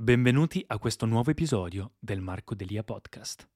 Benvenuti a questo nuovo episodio del Marco Delia Podcast.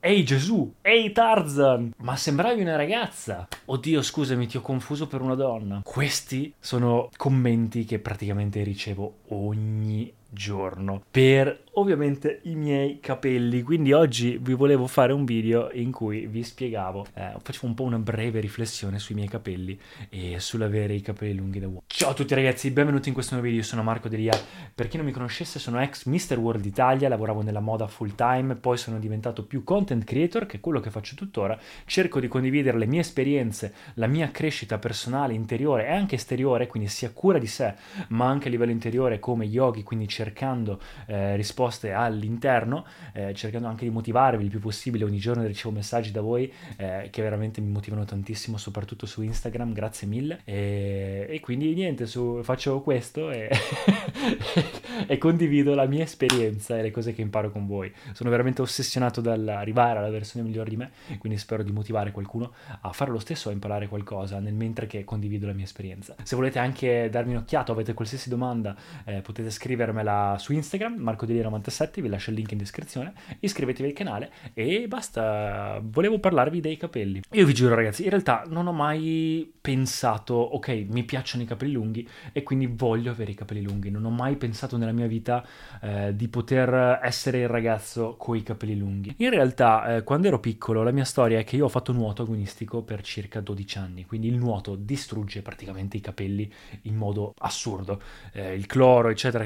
Ehi Gesù! Ehi Tarzan! Ma sembravi una ragazza! Oddio, scusami, ti ho confuso per una donna. Questi sono commenti che praticamente ricevo ogni giorno per ovviamente i miei capelli. Quindi oggi vi volevo fare un video in cui vi spiegavo eh, facevo un po' una breve riflessione sui miei capelli e sull'avere i capelli lunghi da uomo. Ciao a tutti ragazzi benvenuti in questo nuovo video. Sono Marco Delia. Per chi non mi conoscesse sono ex Mr. World Italia lavoravo nella moda full time poi sono diventato più content creator che è quello che faccio tuttora. Cerco di condividere le mie esperienze la mia crescita personale interiore e anche esteriore quindi sia cura di sé ma anche a livello interiore come yogi quindi cercando eh, risposte all'interno, eh, cercando anche di motivarvi il più possibile. Ogni giorno ricevo messaggi da voi eh, che veramente mi motivano tantissimo, soprattutto su Instagram, grazie mille. E, e quindi niente, su, faccio questo e, e, condivido la mia esperienza e le cose che imparo con voi. Sono veramente ossessionato dall'arrivare alla versione migliore di me, quindi spero di motivare qualcuno a fare lo stesso, a imparare qualcosa nel mentre che condivido la mia esperienza. Se volete anche darmi un'occhiata, avete qualsiasi domanda, eh, potete scrivermela su Instagram, marcodelia97, vi lascio il link in descrizione, iscrivetevi al canale e basta, volevo parlarvi dei capelli. Io vi giuro ragazzi, in realtà non ho mai pensato, ok, mi piacciono i capelli lunghi e quindi voglio avere i capelli lunghi, non ho mai pensato nella mia vita eh, di poter essere il ragazzo con i capelli lunghi. In realtà, eh, quando ero piccolo, la mia storia è che io ho fatto nuoto agonistico per circa 12 anni, quindi il nuoto distrugge praticamente i capelli in modo assurdo, eh, il cloro, eccetera,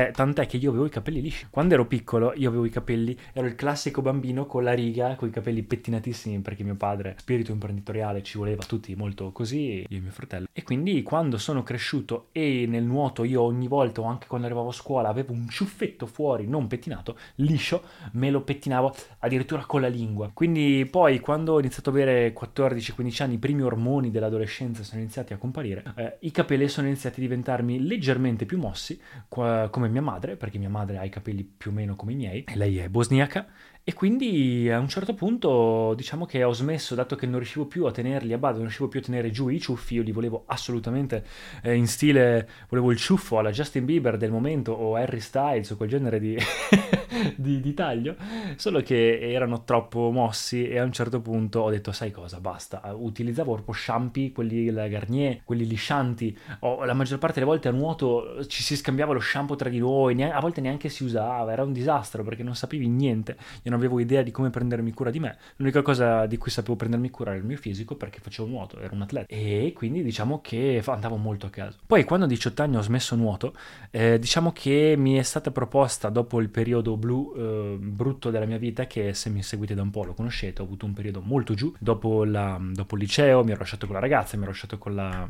tant'è, tant'è che io avevo i capelli lisci. Quando ero piccolo, io avevo i capelli, ero il classico bambino con la riga, con i capelli pettinatissimi, perché mio padre, spirito imprenditoriale, ci voleva tutti molto così, io e mio fratello. E quindi quando sono cresciuto e nel nuoto io ogni volta, o anche quando arrivavo a scuola, avevo un ciuffetto fuori, non pettinato, liscio, me lo pettinavo addirittura con la lingua. Quindi poi quando ho iniziato ad avere 14-15 anni, i primi ormoni dell'adolescenza sono iniziati a comparire, eh, i capelli sono iniziati a diventarmi leggermente più mossi, qua, come mia madre, perché mia madre ha i capelli più o meno come i miei, lei è bosniaca, e quindi a un certo punto diciamo che ho smesso, dato che non riuscivo più a tenerli a base, non riuscivo più a tenere giù i ciuffi, io li volevo assolutamente eh, in stile, volevo il ciuffo alla Justin Bieber del momento o Harry Styles o quel genere di, di, di, taglio, solo che erano troppo mossi e a un certo punto ho detto sai cosa, basta, utilizzavo proprio shampoo, quelli la Garnier, quelli liscianti, o la maggior parte delle volte a nuoto ci si scambiava lo shampoo tra di noi, a volte neanche si usava, era un disastro perché non sapevi niente, io non avevo idea di come prendermi cura di me. L'unica cosa di cui sapevo prendermi cura era il mio fisico perché facevo nuoto, ero un atleta e quindi diciamo che andavo molto a caso. Poi quando a 18 anni ho smesso nuoto, eh, diciamo che mi è stata proposta dopo il periodo blu eh, brutto della mia vita che se mi seguite da un po' lo conoscete, ho avuto un periodo molto giù, dopo, la, dopo il liceo mi ero lasciato con la ragazza, mi ero lasciato con la...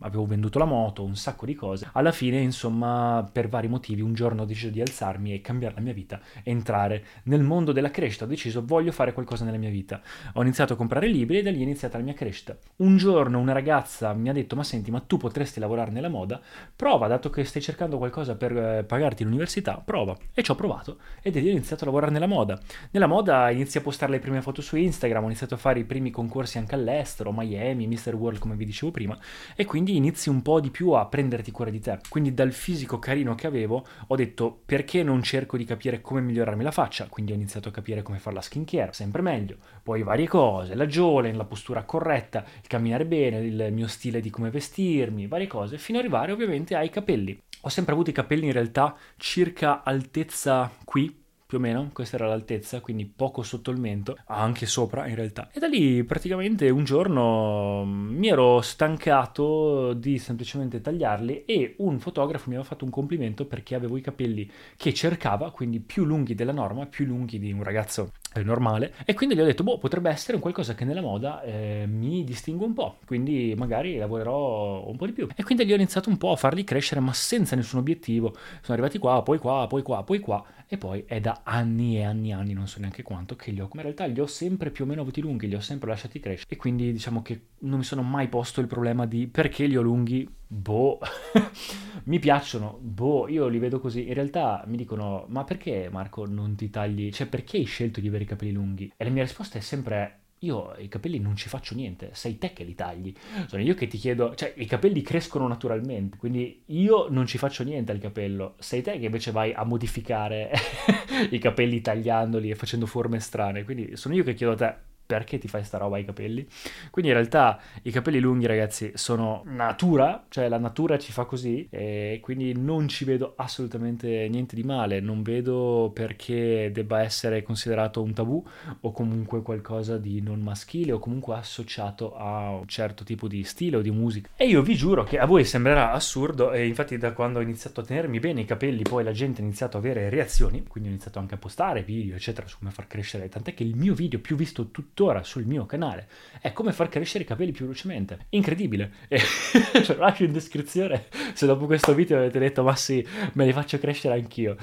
avevo venduto la moto, un sacco di cose. Alla fine insomma per vari motivi un giorno ho deciso di alzarmi e cambiare la mia vita, entrare nel mondo della crescita, ho deciso voglio fare qualcosa nella mia vita. Ho iniziato a comprare libri e da lì è iniziata la mia crescita. Un giorno una ragazza mi ha detto ma senti ma tu potresti lavorare nella moda? Prova, dato che stai cercando qualcosa per eh, pagarti l'università, prova. E ci ho provato ed ho iniziato a lavorare nella moda. Nella moda inizi a postare le prime foto su Instagram, ho iniziato a fare i primi concorsi anche all'estero, Miami, Mr. World come vi dicevo prima, e quindi inizi un po' di più a prenderti cura di te. Quindi dal fisico carino che avevo ho detto perché non cerco di capire come migliorarmi la faccia, quindi ho iniziato a capire come fare la skincare, sempre meglio. Poi varie cose, la jawline, la postura corretta, il camminare bene, il mio stile di come vestirmi, varie cose, fino ad arrivare ovviamente ai capelli. Ho sempre avuto i capelli in realtà circa altezza qui, più o meno, questa era l'altezza, quindi poco sotto il mento, anche sopra in realtà. E da lì praticamente un giorno mm, mi ero stancato di semplicemente tagliarli e un fotografo mi aveva fatto un complimento perché avevo i capelli che cercava, quindi più lunghi della norma, più lunghi di un ragazzo è normale. E quindi gli ho detto, boh, potrebbe essere un qualcosa che nella moda eh, mi distingue un po', quindi magari lavorerò un po' di più. E quindi gli ho iniziato un po' a farli crescere, ma senza nessun obiettivo. Sono arrivati qua, poi qua, poi qua, poi qua, e poi è da anni e anni e anni, non so neanche quanto, che li ho, come in realtà li ho sempre più o meno avuti lunghi, li ho sempre lasciati crescere. E quindi diciamo che non mi sono mai posto il problema di perché li ho lunghi, boh, mi piacciono, boh, io li vedo così. In realtà mi dicono, ma perché Marco non ti tagli, cioè perché hai scelto di avere i capelli lunghi? E la mia risposta è sempre io i capelli non ci faccio niente, sei te che li tagli. Sono io che ti chiedo, cioè i capelli crescono naturalmente, quindi io non ci faccio niente al capello, sei te che invece vai a modificare i capelli tagliandoli e facendo forme strane, quindi sono io che chiedo a te perché ti fai sta roba ai capelli? Quindi in realtà i capelli lunghi, ragazzi, sono natura, cioè la natura ci fa così e quindi non ci vedo assolutamente niente di male, non vedo perché debba essere considerato un tabù o comunque qualcosa di non maschile o comunque associato a un certo tipo di stile o di musica. E io vi giuro che a voi sembrerà assurdo e infatti da quando ho iniziato a tenermi bene i capelli poi la gente ha iniziato a avere reazioni, quindi ho iniziato anche a postare video eccetera su come far crescere, tant'è che il mio video più visto tutto tuttora sul mio canale è come far crescere i capelli più velocemente. Incredibile. E lo lascio in descrizione se dopo questo video avete detto ma sì, me li faccio crescere anch'io.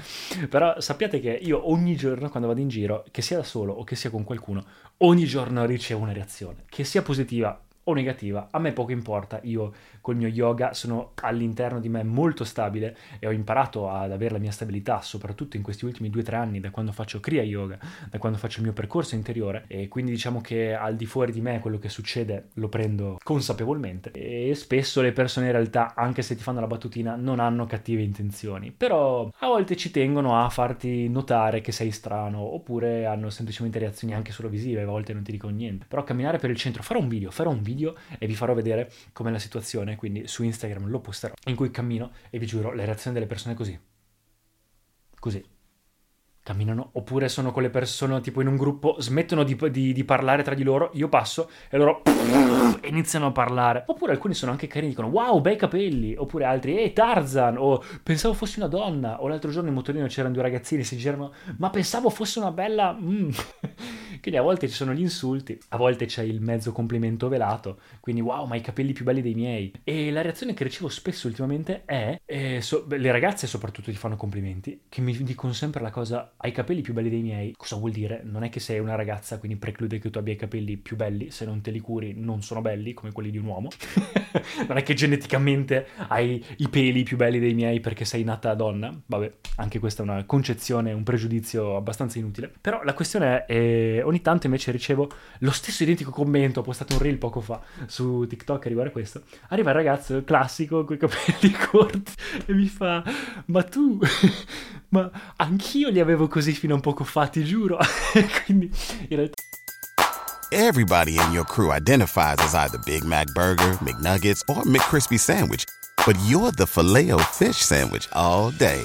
Però sappiate che io ogni giorno quando vado in giro, che sia da solo o che sia con qualcuno, ogni giorno ricevo una reazione, che sia positiva o negativa, a me poco importa, io col mio yoga sono all'interno di me molto stabile e ho imparato ad avere la mia stabilità, soprattutto in questi ultimi due o tre anni, da quando faccio Kriya Yoga, da quando faccio il mio percorso interiore. E quindi diciamo che al di fuori di me quello che succede lo prendo consapevolmente. E spesso le persone in realtà, anche se ti fanno la battutina, non hanno cattive intenzioni, però a volte ci tengono a farti notare che sei strano oppure hanno semplicemente reazioni anche solo visive, a volte non ti dicono niente, però camminare per il centro, farò un video, farò un video e vi farò vedere com'è la situazione quindi su Instagram lo posterò, in cui cammino e vi giuro, le reazioni delle persone così. Così. Camminano, oppure sono con le persone tipo in un gruppo, smettono di, di, di parlare tra di loro, io passo e loro iniziano a parlare. Oppure alcuni sono anche carini, dicono wow, bei capelli. Oppure altri, ehi Tarzan, o pensavo fossi una donna. O l'altro giorno in motorino c'erano due ragazzini, si girano, ma pensavo fosse una bella... Mm. Quindi a volte ci sono gli insulti, a volte c'è il mezzo complimento velato, quindi wow, ma i capelli più belli dei miei. E la reazione che ricevo spesso ultimamente è, eh, so, le ragazze soprattutto ti fanno complimenti, che mi dicono sempre la cosa, hai i capelli più belli dei miei. Cosa vuol dire? Non è che sei una ragazza, quindi preclude che tu abbia i capelli più belli, se non te li curi non sono belli come quelli di un uomo. non è che geneticamente hai i peli più belli dei miei perché sei nata donna. Vabbè, anche questa è una concezione, un pregiudizio abbastanza inutile. Però la questione è, eh, ogni tanto invece ricevo lo stesso identico commento, ho postato un reel poco fa su TikTok riguardo a questo. Arriva il ragazzo classico con i capelli corti e mi fa, ma tu, ma anch'io li avevo così fino a poco fa, ti giuro. Quindi in realtà... Everybody in your crew identifies as either Big Mac Burger, McNuggets, or McCrispy Sandwich. But you're the filet fish Sandwich all day.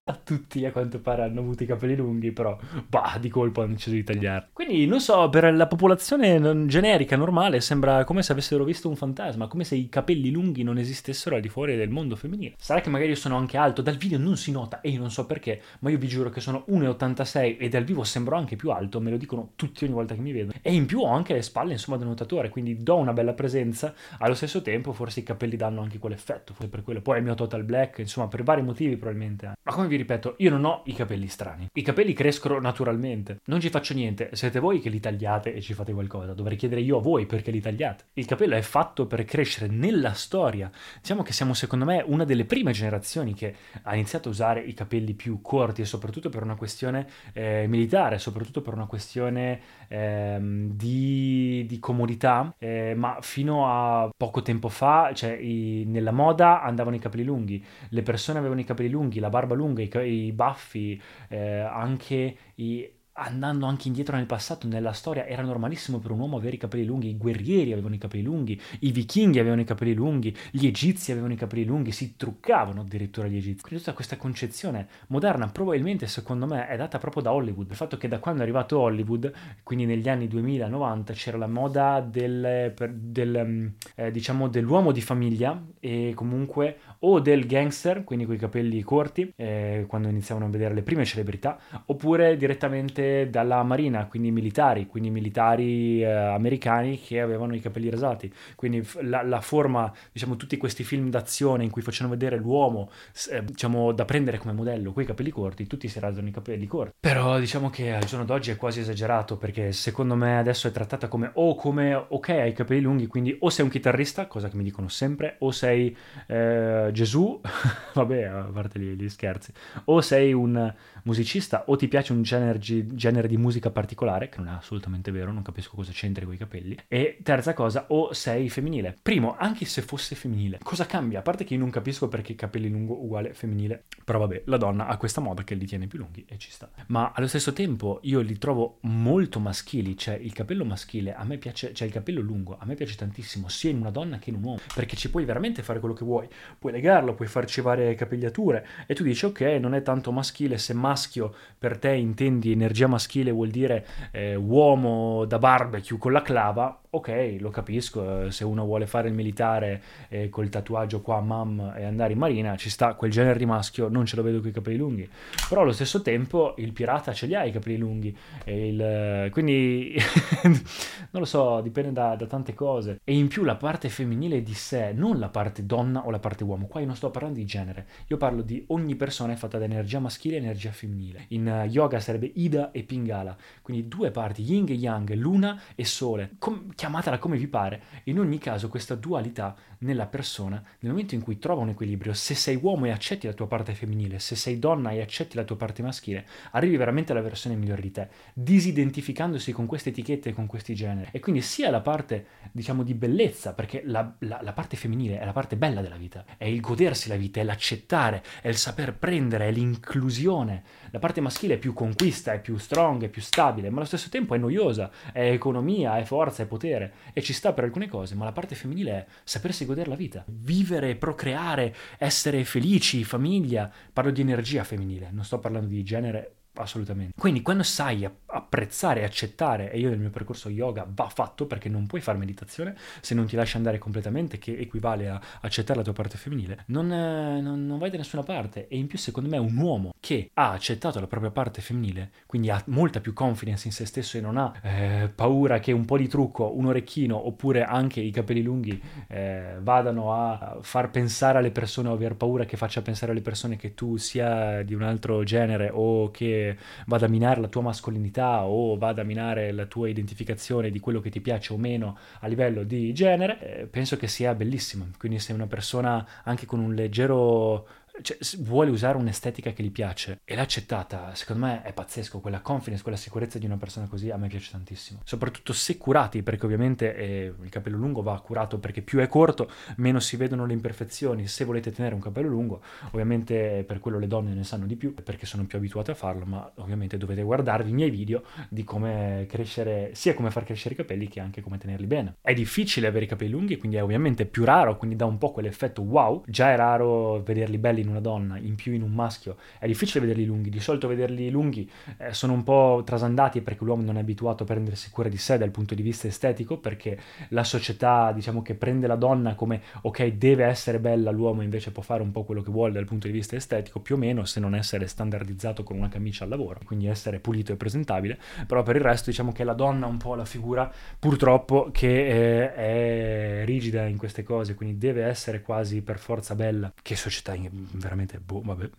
Tutti a quanto pare hanno avuto i capelli lunghi, però bah, di colpo hanno deciso di tagliarli. Quindi non so, per la popolazione generica, normale, sembra come se avessero visto un fantasma, come se i capelli lunghi non esistessero al di fuori del mondo femminile. Sarà che magari io sono anche alto, dal video non si nota e io non so perché, ma io vi giuro che sono 1,86 e dal vivo sembro anche più alto, me lo dicono tutti ogni volta che mi vedono. E in più ho anche le spalle, insomma, da nuotatore, quindi do una bella presenza. Allo stesso tempo, forse i capelli danno anche quell'effetto, forse per quello. Poi il mio total black, insomma, per vari motivi probabilmente. Ma come vi ripeto, io non ho i capelli strani. I capelli crescono naturalmente. Non ci faccio niente. Siete voi che li tagliate e ci fate qualcosa. Dovrei chiedere io a voi perché li tagliate. Il capello è fatto per crescere nella storia. Diciamo che siamo, secondo me, una delle prime generazioni che ha iniziato a usare i capelli più corti e soprattutto per una questione eh, militare soprattutto per una questione ehm, di, di, comodità, eh, ma fino a poco tempo fa, cioè i, nella moda andavano i capelli lunghi, le persone avevano i capelli lunghi, la barba lunga, i, i baffi, eh, anche i andando anche indietro nel passato, nella storia, era normalissimo per un uomo avere i capelli lunghi, i guerrieri avevano i capelli lunghi, i vichinghi avevano i capelli lunghi, gli egizi avevano i capelli lunghi, si truccavano addirittura gli egizi. Quindi tutta questa concezione moderna probabilmente secondo me è data proprio da Hollywood. Il fatto che da quando è arrivato Hollywood, quindi negli anni 2000-90, c'era la moda del, del mm, eh, diciamo dell'uomo di famiglia e comunque o del gangster, quindi con i capelli corti, eh, quando iniziavano a vedere le prime celebrità, oppure direttamente dalla marina, quindi militari, quindi militari eh, americani che avevano i capelli rasati. Quindi la, la, forma, diciamo, tutti questi film d'azione in cui facevano vedere l'uomo, eh, diciamo, da prendere come modello, con i capelli corti, tutti si rasano i capelli corti. Però diciamo che al giorno d'oggi è quasi esagerato, perché secondo me adesso è trattata come o come, ok, hai i capelli lunghi, quindi o sei un chitarrista, cosa che mi dicono sempre, o sei eh, Gesù, vabbè, a parte gli, gli, scherzi, o sei un musicista o ti piace un genere, genere, di musica particolare, che non è assolutamente vero, non capisco cosa c'entri con i capelli, e terza cosa, o sei femminile. Primo, anche se fosse femminile, cosa cambia? A parte che io non capisco perché capelli lungo uguale femminile, però vabbè, la donna ha questa moda che li tiene più lunghi e ci sta. Ma allo stesso tempo io li trovo molto maschili, cioè il capello maschile a me piace, cioè il capello lungo a me piace tantissimo, sia in una donna che in un uomo, perché ci puoi veramente fare quello che vuoi, puoi legarlo, puoi farci varie capigliature e tu dici ok, non è tanto maschile, se maschio per te intendi energia maschile vuol dire eh, uomo da barbecue con la clava, ok, lo capisco, eh, se uno vuole fare il militare eh, col tatuaggio qua mam e andare in marina, ci sta, quel genere di maschio non ce lo vedo con i capelli lunghi, però allo stesso tempo il pirata ce li ha i capelli lunghi, il, quindi non lo so, dipende da, da, tante cose. E in più la parte femminile di sé, non la parte donna o la parte uomo, qua io non sto parlando di genere, io parlo di ogni persona fatta da energia maschile e energia femminile. In uh, yoga sarebbe Ida e Pingala, quindi due parti, yin e yang, luna e sole. Com- chiamatela come vi pare. In ogni caso questa dualità nella persona, nel momento in cui trova un equilibrio, se sei uomo e accetti la tua parte femminile, se sei donna e accetti la tua parte maschile, arrivi veramente alla versione migliore di te, disidentificandosi con queste etichette e con questi generi. E quindi sia la parte, diciamo, di bellezza, perché la, la, la parte femminile è la parte bella della vita, è il godersi la vita, è l'accettare, è il saper prendere, è l'inclusione. La parte maschile è più conquista, è più strong, è più stabile, ma allo stesso tempo è noiosa, è economia, è forza, è potere potere e ci sta per alcune cose, ma la parte femminile è sapersi godere la vita, vivere, procreare, essere felici, famiglia. Parlo di energia femminile, non sto parlando di genere assolutamente. Quindi quando sai apprezzare e accettare, e io nel mio percorso yoga va fatto perché non puoi fare meditazione se non ti lasci andare completamente, che equivale a accettare la tua parte femminile, non, non, non vai da nessuna parte. E in più secondo me un uomo che ha accettato la propria parte femminile, quindi ha molta più confidence in se stesso e non ha eh, paura che un po' di trucco, un orecchino oppure anche i capelli lunghi eh, vadano a far pensare alle persone o aver paura che faccia pensare alle persone che tu sia di un altro genere o che vada a minare la tua mascolinità o vada a minare la tua identificazione di quello che ti piace o meno a livello di genere, eh, penso che sia bellissimo. Quindi se una persona anche con un leggero cioè, vuole usare un'estetica che gli piace e l'ha accettata, secondo me è pazzesco, quella confidence, quella sicurezza di una persona così a me piace tantissimo. Soprattutto se curati, perché ovviamente eh, il capello lungo va curato perché più è corto, meno si vedono le imperfezioni. Se volete tenere un capello lungo, ovviamente per quello le donne ne sanno di più, perché sono più abituate a farlo, ma ovviamente dovete guardarvi i miei video di come crescere, sia come far crescere i capelli che anche come tenerli bene. È difficile avere i capelli lunghi, quindi è ovviamente più raro, quindi dà un po' quell'effetto wow. Già è raro vederli belli in una donna, in più in un maschio, è difficile vederli lunghi. Di solito vederli lunghi eh, sono un po' trasandati perché l'uomo non è abituato a prendersi cura di sé dal punto di vista estetico, perché la società, diciamo che prende la donna come ok, deve essere bella, l'uomo invece può fare un po' quello che vuole dal punto di vista estetico, più o meno, se non essere standardizzato con una camicia al lavoro, quindi essere pulito e presentabile, però per il resto diciamo che la donna è un po' la figura purtroppo che eh, è rigida in queste cose, quindi deve essere quasi per forza bella, che società veramente, boh, vabbè.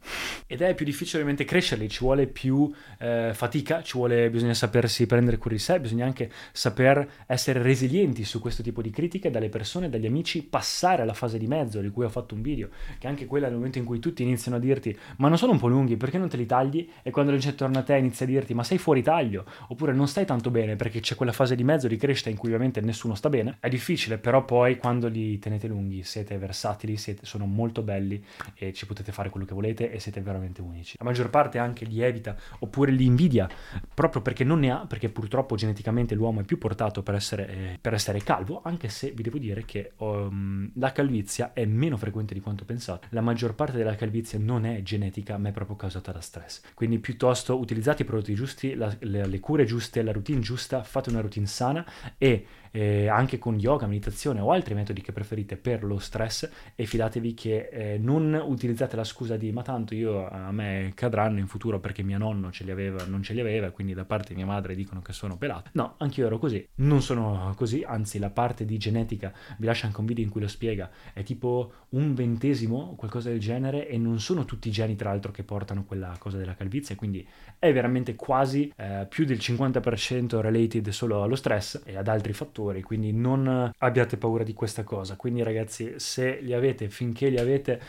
Ed è più difficile ovviamente crescerli, ci vuole più eh, fatica, ci vuole, bisogna sapersi prendere cura di sé, bisogna anche saper essere resilienti su questo tipo di critiche dalle persone, dagli amici, passare alla fase di mezzo di cui ho fatto un video, che anche quella è il momento in cui tutti iniziano a dirti ma non sono un po' lunghi, perché non te li tagli? E quando la gente torna a te inizia a dirti ma sei fuori taglio, oppure non stai tanto bene perché c'è quella fase di mezzo di crescita in cui ovviamente nessuno sta bene, è difficile, però poi quando li tenete lunghi siete versatili, siete, sono molto belli e ci ci potete fare quello che volete e siete veramente unici. La maggior parte anche li evita oppure li invidia proprio perché non ne ha, perché purtroppo geneticamente l'uomo è più portato per essere, eh, per essere calvo, anche se vi devo dire che um, la calvizia è meno frequente di quanto pensate. La maggior parte della calvizia non è genetica, ma è proprio causata da stress. Quindi piuttosto utilizzate i prodotti giusti, la, le, le cure giuste, la routine giusta, fate una routine sana e eh, anche con yoga, meditazione o altri metodi che preferite per lo stress e fidatevi che eh, non utilizzate la scusa di ma tanto io a me cadranno in futuro perché mio nonno ce li aveva, non ce li aveva, quindi da parte di mia madre dicono che sono pelato. No, anch'io ero così, non sono così, anzi la parte di genetica, vi lascio anche un video in cui lo spiega, è tipo un ventesimo, qualcosa del genere, e non sono tutti i geni tra l'altro che portano quella cosa della calvizia, quindi è veramente quasi eh, più del 50% related solo allo stress e ad altri fattori fattori, quindi non abbiate paura di questa cosa. Quindi ragazzi, se li avete, finché li avete,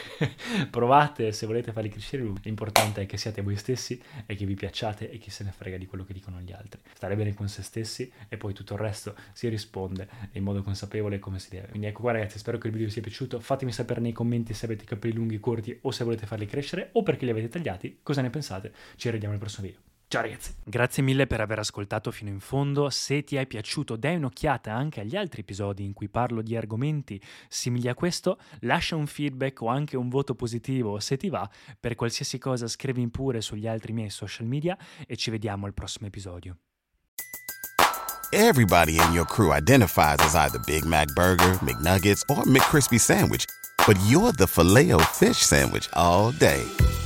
provate, se volete farli crescere, l'importante è che siate voi stessi e che vi piacciate e chi se ne frega di quello che dicono gli altri. Stare bene con se stessi e poi tutto il resto si risponde in modo consapevole come si deve. Quindi ecco qua ragazzi, spero che il video vi sia piaciuto. Fatemi sapere nei commenti se avete capelli lunghi, corti o se volete farli crescere o perché li avete tagliati, cosa ne pensate. Ci vediamo nel prossimo video. Ciao ragazzi. Grazie mille per aver ascoltato fino in fondo. Se ti è piaciuto, dai un'occhiata anche agli altri episodi in cui parlo di argomenti simili a questo. Lascia un feedback o anche un voto positivo se ti va. Per qualsiasi cosa scrivi pure sugli altri miei social media e ci vediamo al prossimo episodio. Everybody in your crew identifies as either Big Mac Burger, McNuggets or McCrispy Sandwich. But you're the filet fish Sandwich all day.